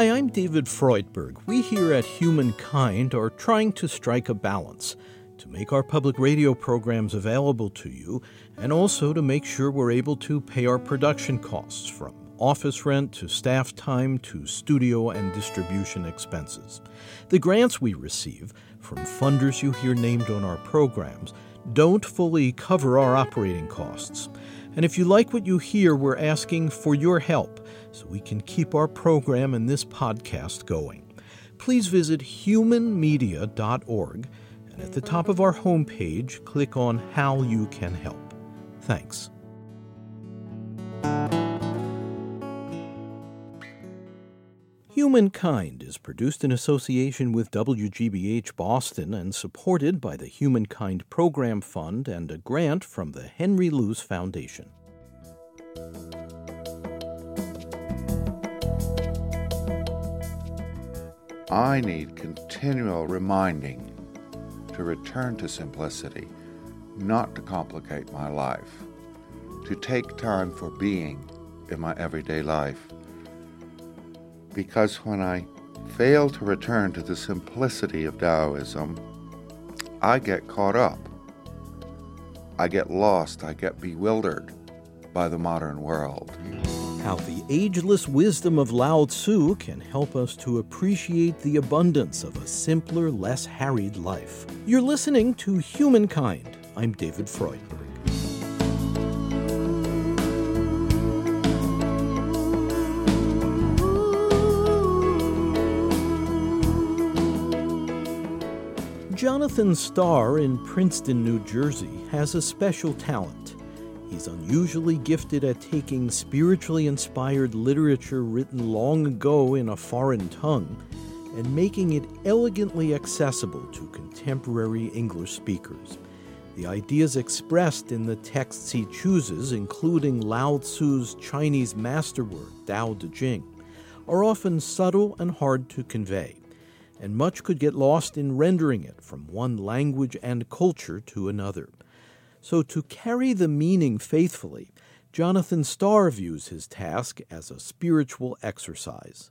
Hi, I'm David Freudberg. We here at Humankind are trying to strike a balance to make our public radio programs available to you and also to make sure we're able to pay our production costs from office rent to staff time to studio and distribution expenses. The grants we receive from funders you hear named on our programs don't fully cover our operating costs. And if you like what you hear, we're asking for your help so we can keep our program and this podcast going. Please visit humanmedia.org and at the top of our homepage, click on How You Can Help. Thanks. Humankind is produced in association with WGBH Boston and supported by the Humankind Program Fund and a grant from the Henry Luce Foundation. I need continual reminding to return to simplicity, not to complicate my life, to take time for being in my everyday life because when I fail to return to the simplicity of Taoism, I get caught up. I get lost, I get bewildered by the modern world. How the ageless wisdom of Lao Tzu can help us to appreciate the abundance of a simpler, less harried life. You're listening to Humankind. I'm David Freudberg. Jonathan Star in Princeton, New Jersey, has a special talent. He's unusually gifted at taking spiritually inspired literature written long ago in a foreign tongue and making it elegantly accessible to contemporary English speakers. The ideas expressed in the texts he chooses, including Lao Tzu's Chinese masterwork, Tao Te Ching, are often subtle and hard to convey and much could get lost in rendering it from one language and culture to another. So, to carry the meaning faithfully, Jonathan Star views his task as a spiritual exercise.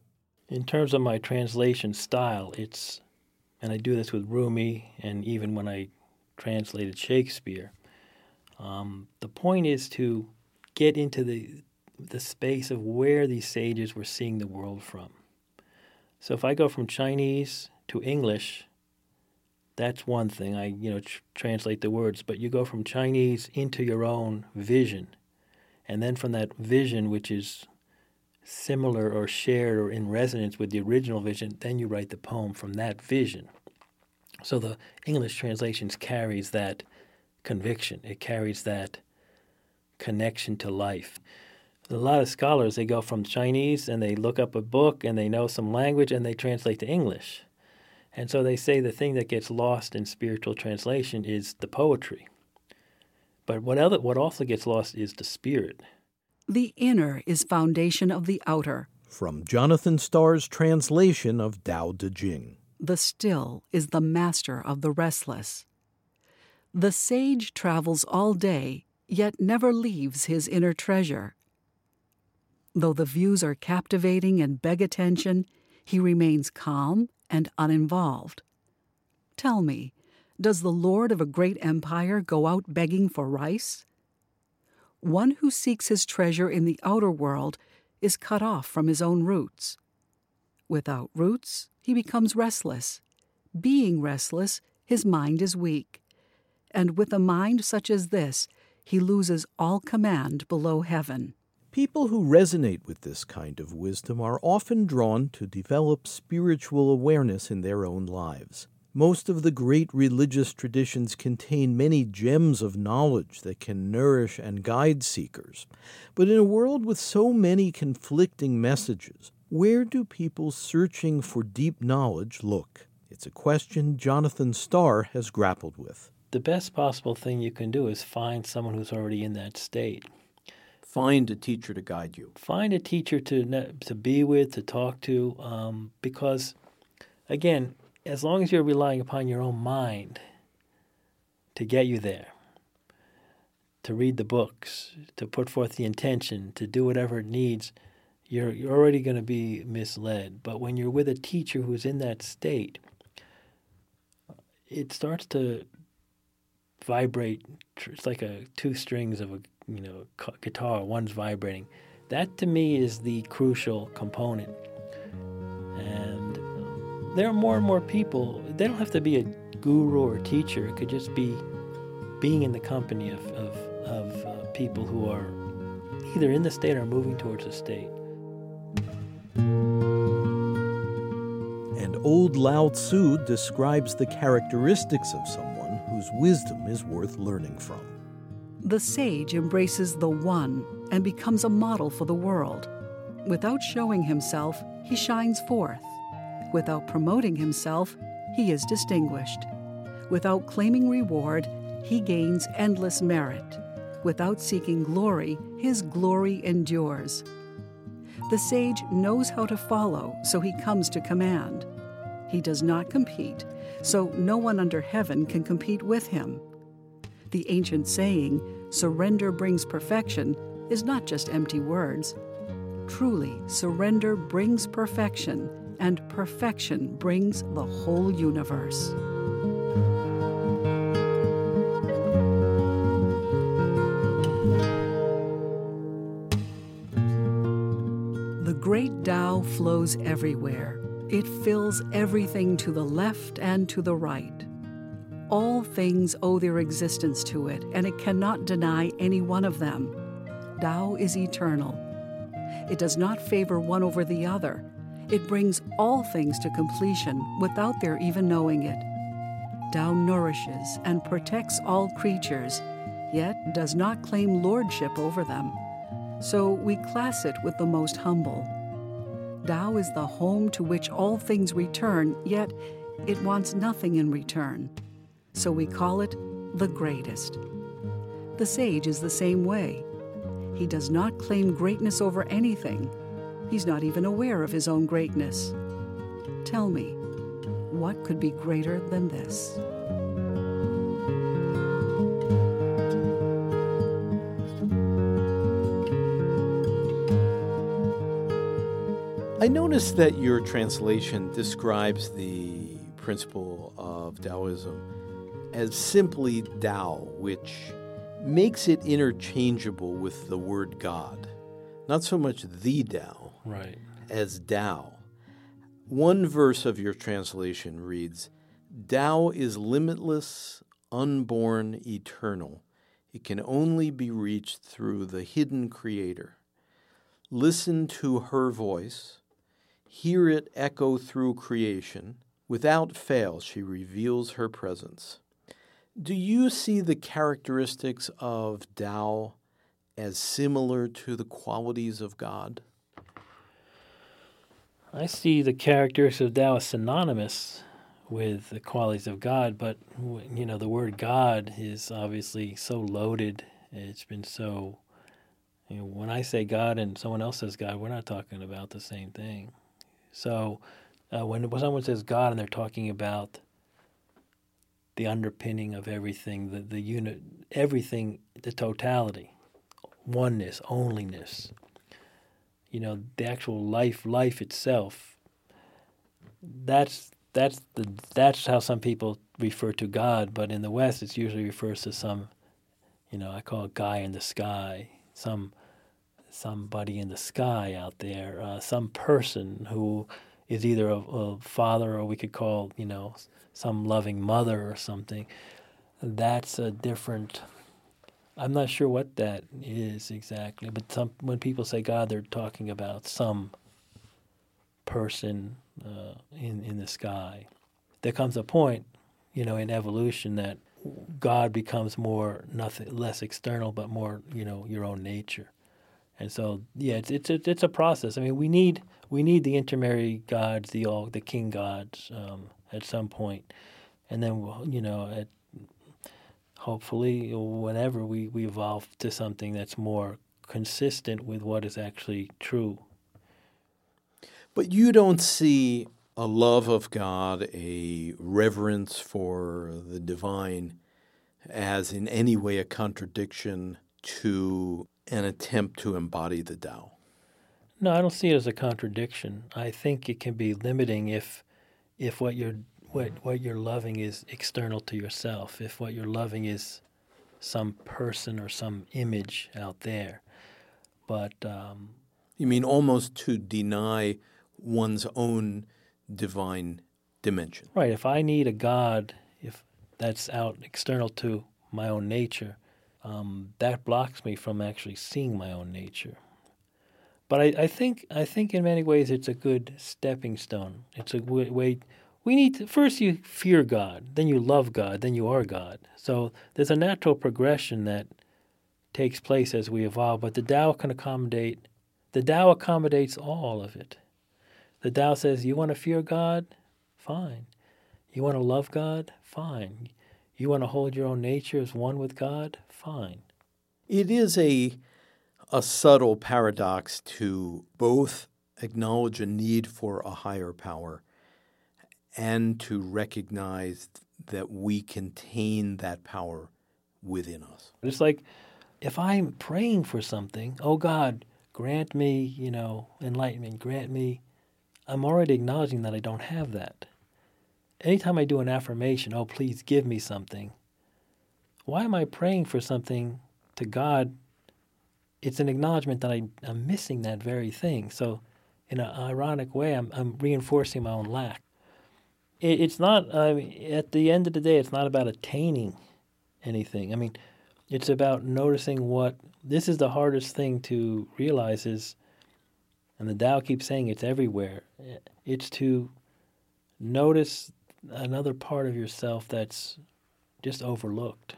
In terms of my translation style, it's, and I do this with Rumi and even when I translated Shakespeare, um, the point is to get into the, the space of where these sages were seeing the world from. So if I go from Chinese to English, that's one thing. I you know tr- translate the words, but you go from Chinese into your own vision, and then from that vision, which is similar or shared or in resonance with the original vision, then you write the poem from that vision. So the English translations carries that conviction. It carries that connection to life a lot of scholars they go from Chinese and they look up a book and they know some language and they translate to English. And so they say the thing that gets lost in spiritual translation is the poetry. But what other what also gets lost is the spirit. The inner is foundation of the outer. From Jonathan Star's translation of Tao Te Ching. The still is the master of the restless. The sage travels all day, yet never leaves his inner treasure. Though the views are captivating and beg attention, he remains calm and uninvolved. Tell me, does the lord of a great empire go out begging for rice? One who seeks his treasure in the outer world is cut off from his own roots. Without roots, he becomes restless. Being restless, his mind is weak. And with a mind such as this, he loses all command below heaven. People who resonate with this kind of wisdom are often drawn to develop spiritual awareness in their own lives. Most of the great religious traditions contain many gems of knowledge that can nourish and guide seekers. But in a world with so many conflicting messages, where do people searching for deep knowledge look? It's a question Jonathan Star has grappled with. The best possible thing you can do is find someone who's already in that state find a teacher to guide you. Find a teacher to to be with, to talk to, um, because again, as long as you're relying upon your own mind to get you there, to read the books, to put forth the intention, to do whatever it needs, you're you're already going to be misled. But when you're with a teacher who's in that state, it starts to vibrate. It's like a two strings of a you know guitar. One's vibrating. That to me is the crucial component. And there are more and more people. They don't have to be a guru or teacher. It could just be being in the company of of, of uh, people who are either in the state or moving towards the state. And old Lao Tzu describes the characteristics of someone whose wisdom is worth learning from. The sage embraces the One and becomes a model for the world. Without showing himself, he shines forth. Without promoting himself, he is distinguished. Without claiming reward, he gains endless merit. Without seeking glory, his glory endures. The sage knows how to follow, so he comes to command. He does not compete, so no one under heaven can compete with him. The ancient saying, surrender brings perfection, is not just empty words. Truly, surrender brings perfection, and perfection brings the whole universe. The great Tao flows everywhere. It fills everything to the left and to the right. All things owe their existence to it, and it cannot deny any one of them. Tao is eternal. It does not favor one over the other. It brings all things to completion without their even knowing it. Tao nourishes and protects all creatures, yet does not claim lordship over them so we class it with the most humble. Tao is the home to which all things return, yet it wants nothing in return. So we call it the greatest. The sage is the same way. He does not claim greatness over anything. He's not even aware of his own greatness. Tell me, what could be greater than this? I noticed that your translation describes the principle of Taoism as simply Tao, which makes it interchangeable with the word God. Not so much the Tao Right. as Tao. One verse of your translation reads Tao is limitless, unborn, eternal. It can only be reached through the hidden Creator. Listen to her voice, hear it echo through creation. Without fail, she reveals her presence. Do you see the characteristics of Tao as similar to the qualities of God? I see the characteristics of Tao as synonymous with the qualities of God, but you know the word God is obviously so loaded. It's been so. You know, when I say God and someone else says God, we're not talking about the same thing. So, uh, when someone says God and they're talking about the underpinning of everything, the the unit, everything, the totality, oneness, onlyness, you know the actual life life itself that's that's the that's how some people refer to god but in the west it usually refers to some you know i call it guy in the sky some somebody in the sky out there uh, some person who is either a, a father or we could call you know some loving mother or something that's a different I'm not sure what that is exactly, but some when people say God, they're talking about some person uh, in in the sky. There comes a point, you know, in evolution that God becomes more nothing less external, but more you know your own nature, and so yeah, it's it's a, it's a process. I mean, we need we need the intermediary gods, the all the king gods um, at some point, and then you know at hopefully whenever we, we evolve to something that's more consistent with what is actually true. But you don't see a love of God, a reverence for the divine, as in any way a contradiction to an attempt to embody the Tao. No, I don't see it as a contradiction. I think it can be limiting if if what you're what what you're loving is external to yourself. If what you're loving is some person or some image out there, but um, you mean almost to deny one's own divine dimension. Right. If I need a God, if that's out external to my own nature, um, that blocks me from actually seeing my own nature. But I, I think I think in many ways it's a good stepping stone. It's a way. We need to first you fear God, then you love God, then you are God. So there's a natural progression that takes place as we evolve. But the Tao can accommodate. The Tao accommodates all of it. The Tao says, "You want to fear God? Fine. You want to love God? Fine. You want to hold your own nature as one with God? Fine." It is a a subtle paradox to both acknowledge a need for a higher power and to recognize that we contain that power within us. It's like if I'm praying for something, oh God, grant me, you know, enlightenment, grant me, I'm already acknowledging that I don't have that. Anytime I do an affirmation, oh, please give me something, why am I praying for something to God it's an acknowledgement that I, am missing that very thing. So, in an ironic way, I'm, I'm reinforcing my own lack. It, it's not, I mean, at the end of the day, it's not about attaining anything. I mean, it's about noticing what this is the hardest thing to realize is, and the Tao keeps saying it's everywhere, eh, it's to notice another part of yourself that's just overlooked.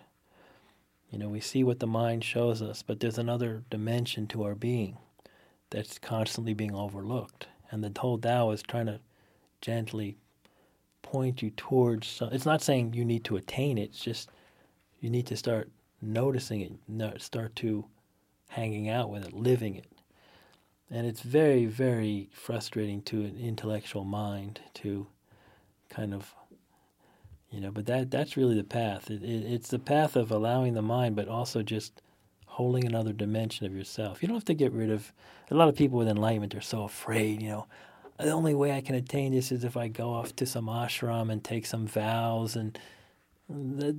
You know, we see what the mind shows us, but there's another dimension to our being that's constantly being overlooked. And the whole Tao is trying to gently point you towards. It's not saying you need to attain it. It's just you need to start noticing it, start to hanging out with it, living it. And it's very, very frustrating to an intellectual mind to kind of you know but that that's really the path. It, it, it's the path of allowing the mind but also just holding another dimension of yourself. You don't have to get rid of a lot of people with enlightenment are so afraid you know. The only way i can attain this is if i go off to some ashram and take some vows and the,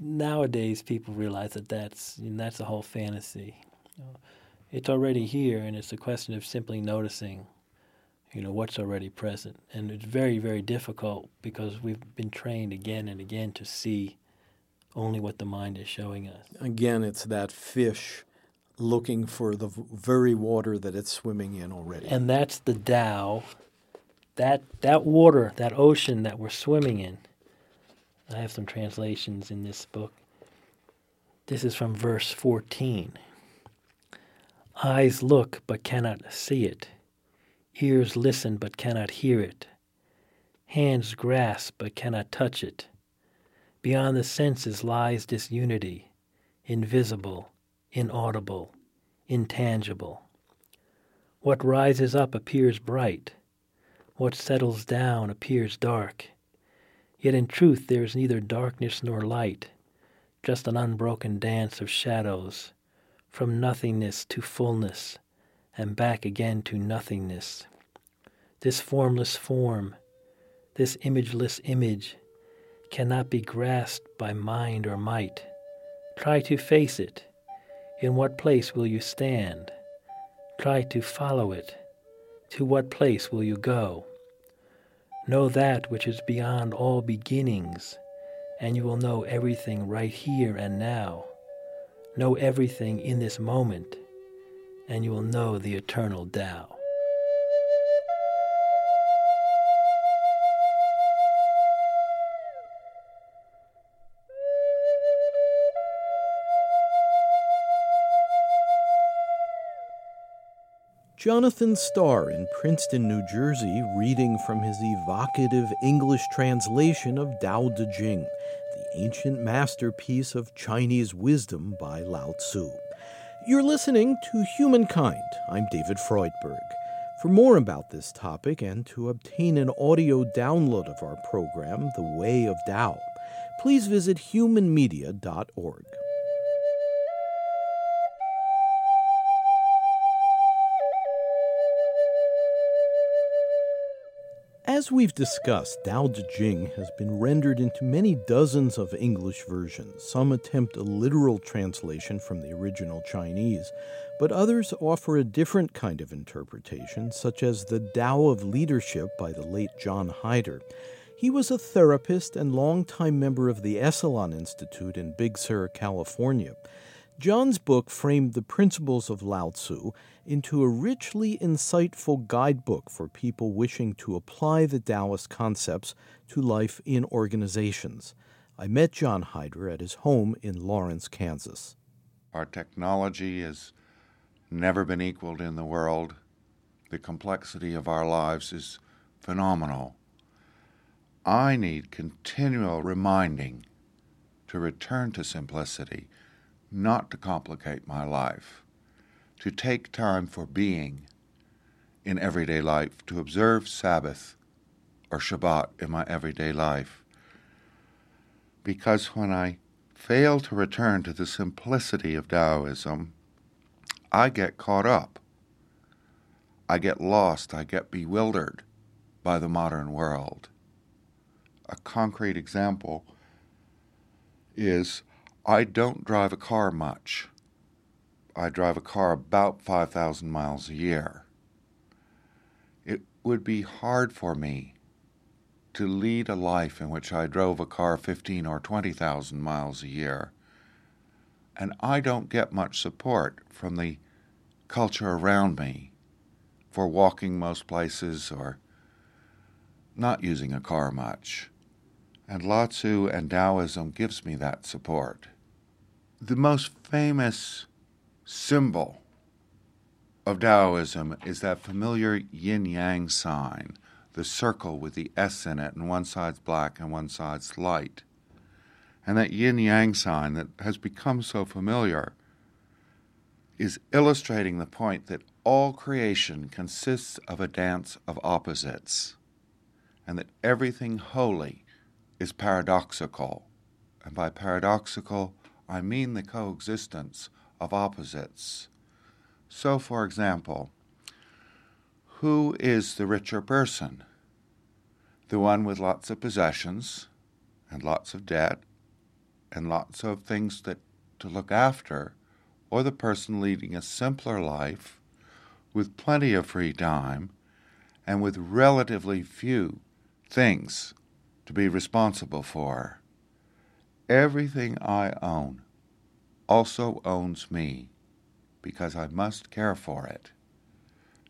nowadays people realize that that's you know, that's a whole fantasy. It's already here and it's a question of simply noticing you know what's already present. And it's very very difficult because we've been trained again and again to see only what the mind is showing us. Again it's that fish looking for the very water that it's swimming in already. And that's the Tao that that water that ocean that we're swimming in. I have some translations in this book. This is from verse 14 eyes look but cannot see it Ears listen but cannot hear it. Hands grasp but cannot touch it. Beyond the senses lies disunity, invisible, inaudible, intangible. What rises up appears bright. What settles down appears dark. Yet in truth there is neither darkness nor light, just an unbroken dance of shadows, from nothingness to fullness, and back again to nothingness. This formless form, this imageless image, cannot be grasped by mind or might. Try to face it. In what place will you stand? Try to follow it. To what place will you go? Know that which is beyond all beginnings, and you will know everything right here and now. Know everything in this moment and you will know the eternal Tao. Jonathan Star in Princeton, New Jersey, reading from his evocative English translation of Tao Te Ching, the ancient masterpiece of Chinese wisdom by Lao Tzu. You're listening to Humankind. I'm David Freudberg. For more about this topic and to obtain an audio download of our program, The Way of Tao, please visit humanmedia.org. As we've discussed, Tao Te Ching has been rendered into many dozens of English versions. Some attempt a literal translation from the original Chinese, but others offer a different kind of interpretation, such as the Tao of Leadership by the late John Heider. He was a therapist and longtime member of the Esalen Institute in Big Sur, California. John's book framed the principles of Lao Tzu into a richly insightful guidebook for people wishing to apply the Taoist concepts to life in organizations. I met John Heider at his home in Lawrence, Kansas. Our technology has never been equaled in the world. The complexity of our lives is phenomenal. I need continual reminding to return to simplicity not to complicate my life, to take time for being in everyday life, to observe Sabbath or Shabbat in my everyday life. Because when I fail to return to the simplicity of Taoism, I get caught up. I get lost. I get bewildered by the modern world. A concrete example is I don't drive a car much. I drive a car about 5,000 miles a year. It would be hard for me to lead a life in which I drove a car 15 or 20,000 miles a year. And I don't get much support from the culture around me for walking most places or not using a car much. And Lao Tzu and Taoism gives me that support the most famous symbol of Taoism is that familiar yin yang sign, the circle with the S in it, and one side's black and one side's light. And that yin yang sign that has become so familiar is illustrating the point that all creation consists of a dance of opposites, and that everything holy is paradoxical. And by paradoxical, I mean the coexistence of opposites. So, for example, who is the richer person? The one with lots of possessions and lots of debt and lots of things that to look after, or the person leading a simpler life with plenty of free time and with relatively few things to be responsible for? Everything I own also owns me because I must care for it.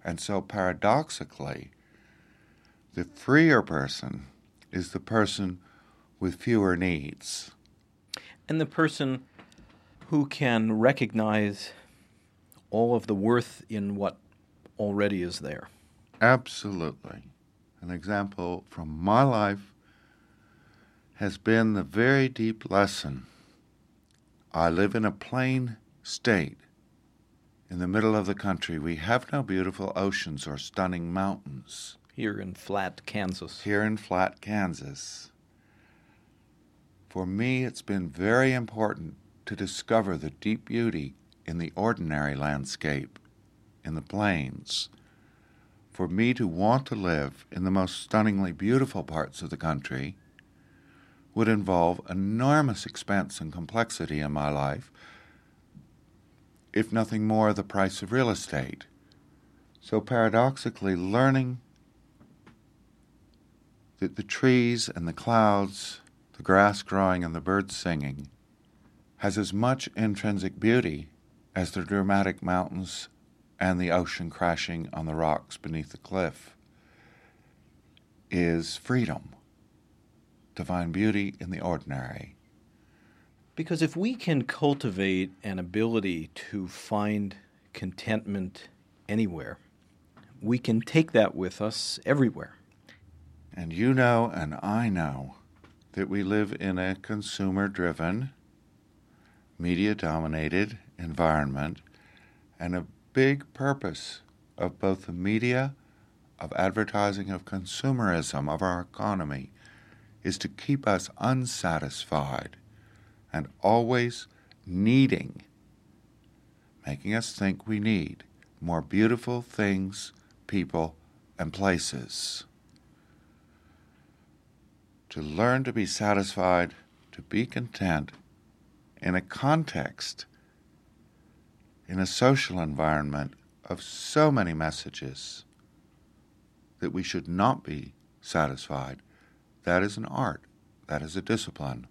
And so, paradoxically, the freer person is the person with fewer needs. And the person who can recognize all of the worth in what already is there. Absolutely. An example from my life has been the very deep lesson. I live in a plain state in the middle of the country. We have no beautiful oceans or stunning mountains. Here in flat Kansas. Here in flat Kansas. For me, it's been very important to discover the deep beauty in the ordinary landscape, in the plains. For me to want to live in the most stunningly beautiful parts of the country would involve enormous expense and complexity in my life, if nothing more, the price of real estate. So, paradoxically, learning that the trees and the clouds, the grass growing and the birds singing, has as much intrinsic beauty as the dramatic mountains and the ocean crashing on the rocks beneath the cliff is freedom to find beauty in the ordinary. Because if we can cultivate an ability to find contentment anywhere, we can take that with us everywhere. And you know, and I know, that we live in a consumer driven, media dominated environment, and a big purpose of both the media, of advertising, of consumerism, of our economy is to keep us unsatisfied and always needing, making us think we need more beautiful things, people, and places. to learn to be satisfied, to be content in a context, in a social environment of so many messages that we should not be satisfied. That is an art, that is a discipline.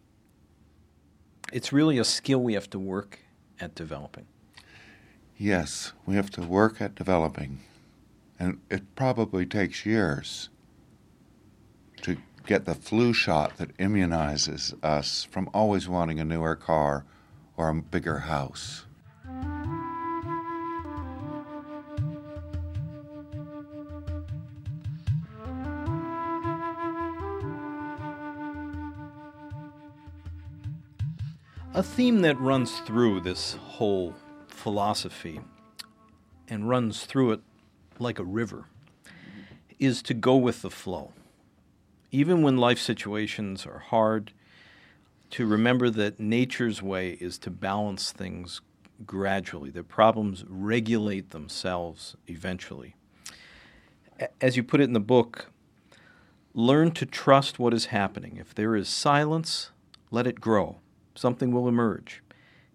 It's really a skill we have to work at developing. Yes, we have to work at developing. And it probably takes years to get the flu shot that immunizes us from always wanting a newer car or a bigger house. Theme that runs through this whole philosophy and runs through it like a river is to go with the flow. Even when life situations are hard, to remember that nature's way is to balance things gradually. The problems regulate themselves eventually. As you put it in the book, learn to trust what is happening. If there is silence, let it grow something will emerge.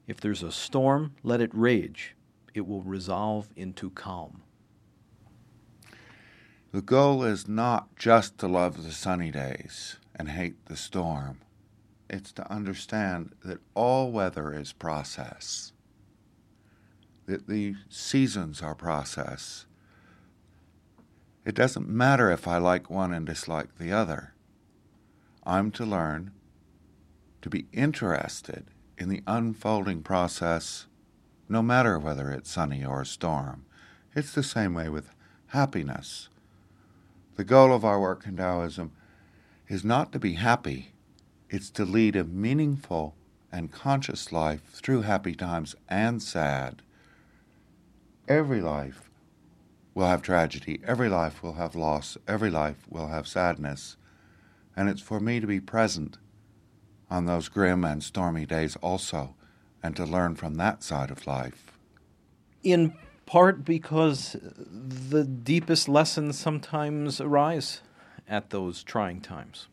If there's a storm, let it rage. It will resolve into calm. The goal is not just to love the sunny days and hate the storm. It's to understand that all weather is process, that the seasons are process. It doesn't matter if I like one and dislike the other. I'm to learn to be interested in the unfolding process, no matter whether it's sunny or a storm. It's the same way with happiness. The goal of our work in Taoism is not to be happy, it's to lead a meaningful and conscious life through happy times and sad. Every life will have tragedy, every life will have loss, every life will have sadness, and it's for me to be present on those grim and stormy days also, and to learn from that side of life. In part because the deepest lessons sometimes arise at those trying times.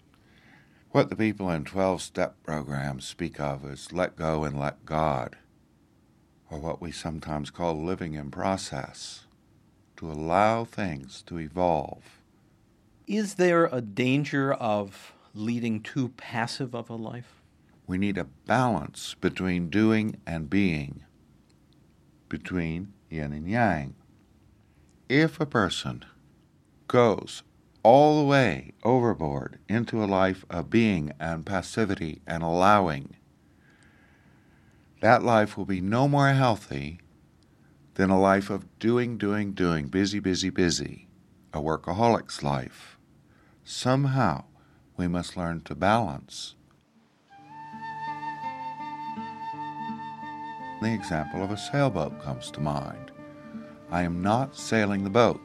What the people in 12 step programs speak of as let go and let God, or what we sometimes call living in process, to allow things to evolve. Is there a danger of leading too passive of a life? We need a balance between doing and being, between yin and yang. If a person goes all the way overboard into a life of being and passivity and allowing, that life will be no more healthy than a life of doing, doing, doing, busy, busy, busy, a workaholic's life. Somehow, we must learn to balance. The example of a sailboat comes to mind. I am not sailing the boat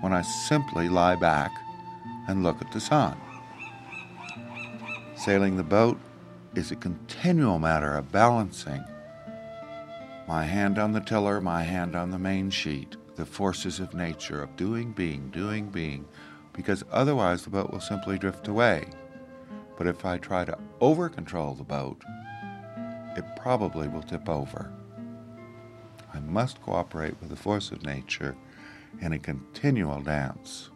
when I simply lie back and look at the sun. Sailing the boat is a continual matter of balancing my hand on the tiller, my hand on the main sheet, the forces of nature, of doing, being, doing, being, because otherwise the boat will simply drift away. But if I try to over control the boat, it probably will tip over. I must cooperate with the force of nature in a continual dance.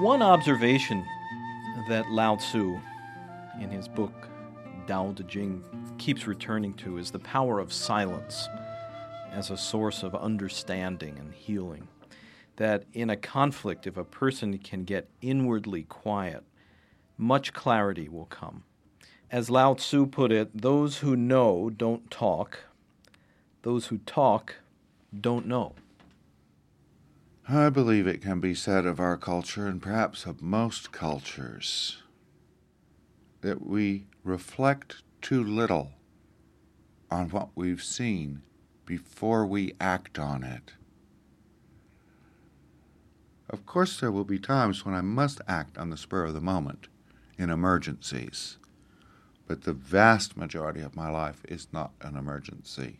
One observation that Lao Tzu, in his book Tao Te Ching keeps returning to is the power of silence as a source of understanding and healing. That in a conflict, if a person can get inwardly quiet, much clarity will come. As Lao Tzu put it, those who know don't talk, those who talk don't know. I believe it can be said of our culture, and perhaps of most cultures, that we reflect too little on what we've seen before we act on it. Of course, there will be times when I must act on the spur of the moment in emergencies, but the vast majority of my life is not an emergency.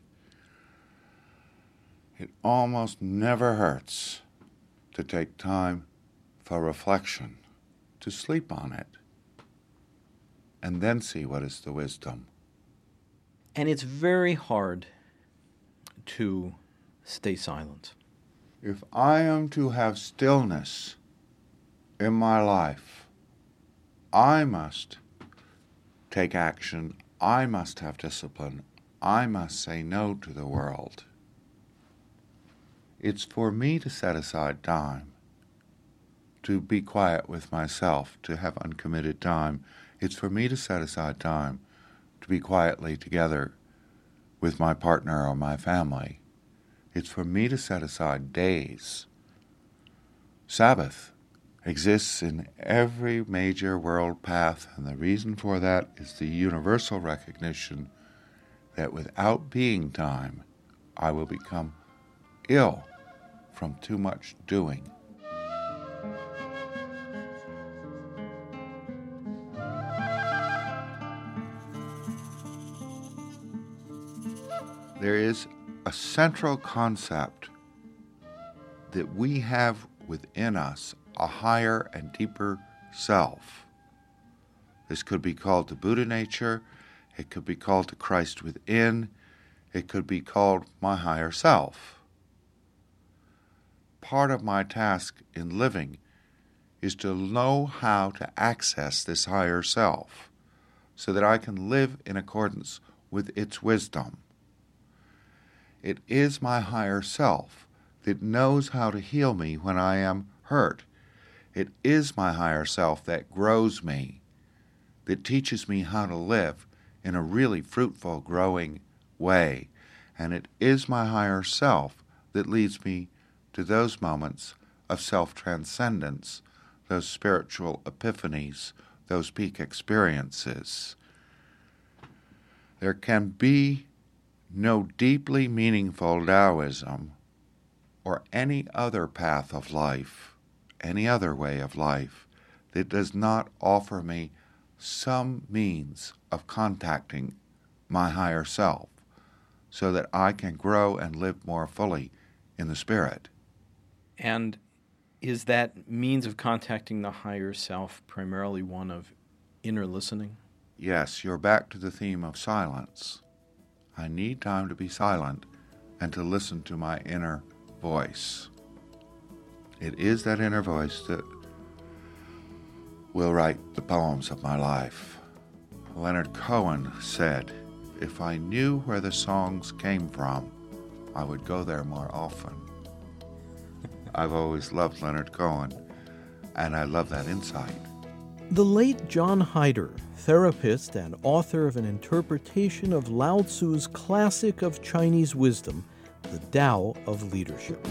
It almost never hurts to take time for reflection, to sleep on it, and then see what is the wisdom. And it's very hard to stay silent. If I am to have stillness in my life, I must take action. I must have discipline. I must say no to the world. It's for me to set aside time, to be quiet with myself, to have uncommitted time. It's for me to set aside time to be quietly together with my partner or my family. It's for me to set aside days. Sabbath exists in every major world path, and the reason for that is the universal recognition that without being time, I will become ill from too much doing. There is a central concept that we have within us a higher and deeper self. This could be called the Buddha nature, it could be called the Christ within, it could be called my higher self part of my task in living is to know how to access this higher self so that I can live in accordance with its wisdom. It is my higher self that knows how to heal me when I am hurt. It is my higher self that grows me, that teaches me how to live in a really fruitful, growing way. And it is my higher self that leads me to those moments of self transcendence, those spiritual epiphanies, those peak experiences. There can be no deeply meaningful Taoism or any other path of life, any other way of life, that does not offer me some means of contacting my higher self so that I can grow and live more fully in the Spirit. And is that means of contacting the higher self primarily one of inner listening? Yes, you're back to the theme of silence. I need time to be silent and to listen to my inner voice. It is that inner voice that will write the poems of my life. Leonard Cohen said, If I knew where the songs came from, I would go there more often. I've always loved Leonard Cohen, and I love that insight. The late John Heider, therapist and author of an interpretation of Lao Tzu's classic of Chinese wisdom, The Tao of Leadership.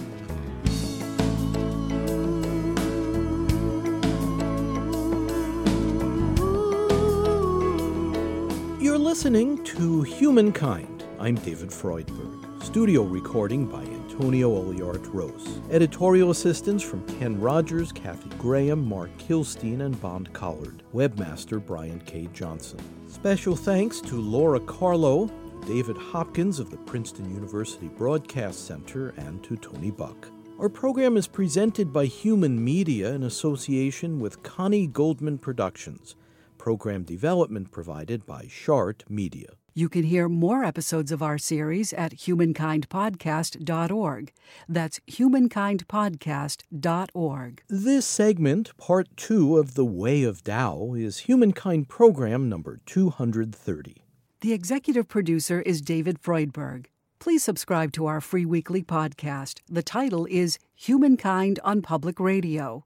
You're listening to Humankind. I'm David Freudberg. Studio recording by Antonio Oliart Rose. Editorial assistance from Ken Rogers, Kathy Graham, Mark Kilstein, and Bond Collard. Webmaster Brian K. Johnson. Special thanks to Laura Carlo, David Hopkins of the Princeton University Broadcast Center, and to Tony Buck. Our program is presented by Human Media in association with Connie Goldman Productions. Program development provided by Shart Media. You can hear more episodes of our series at humankindpodcast.org. That's humankindpodcast.org. This segment, part two of The Way of Tao, is Humankind Program number 230. The executive producer is David Freudberg. Please subscribe to our free weekly podcast. The title is Humankind on Public Radio.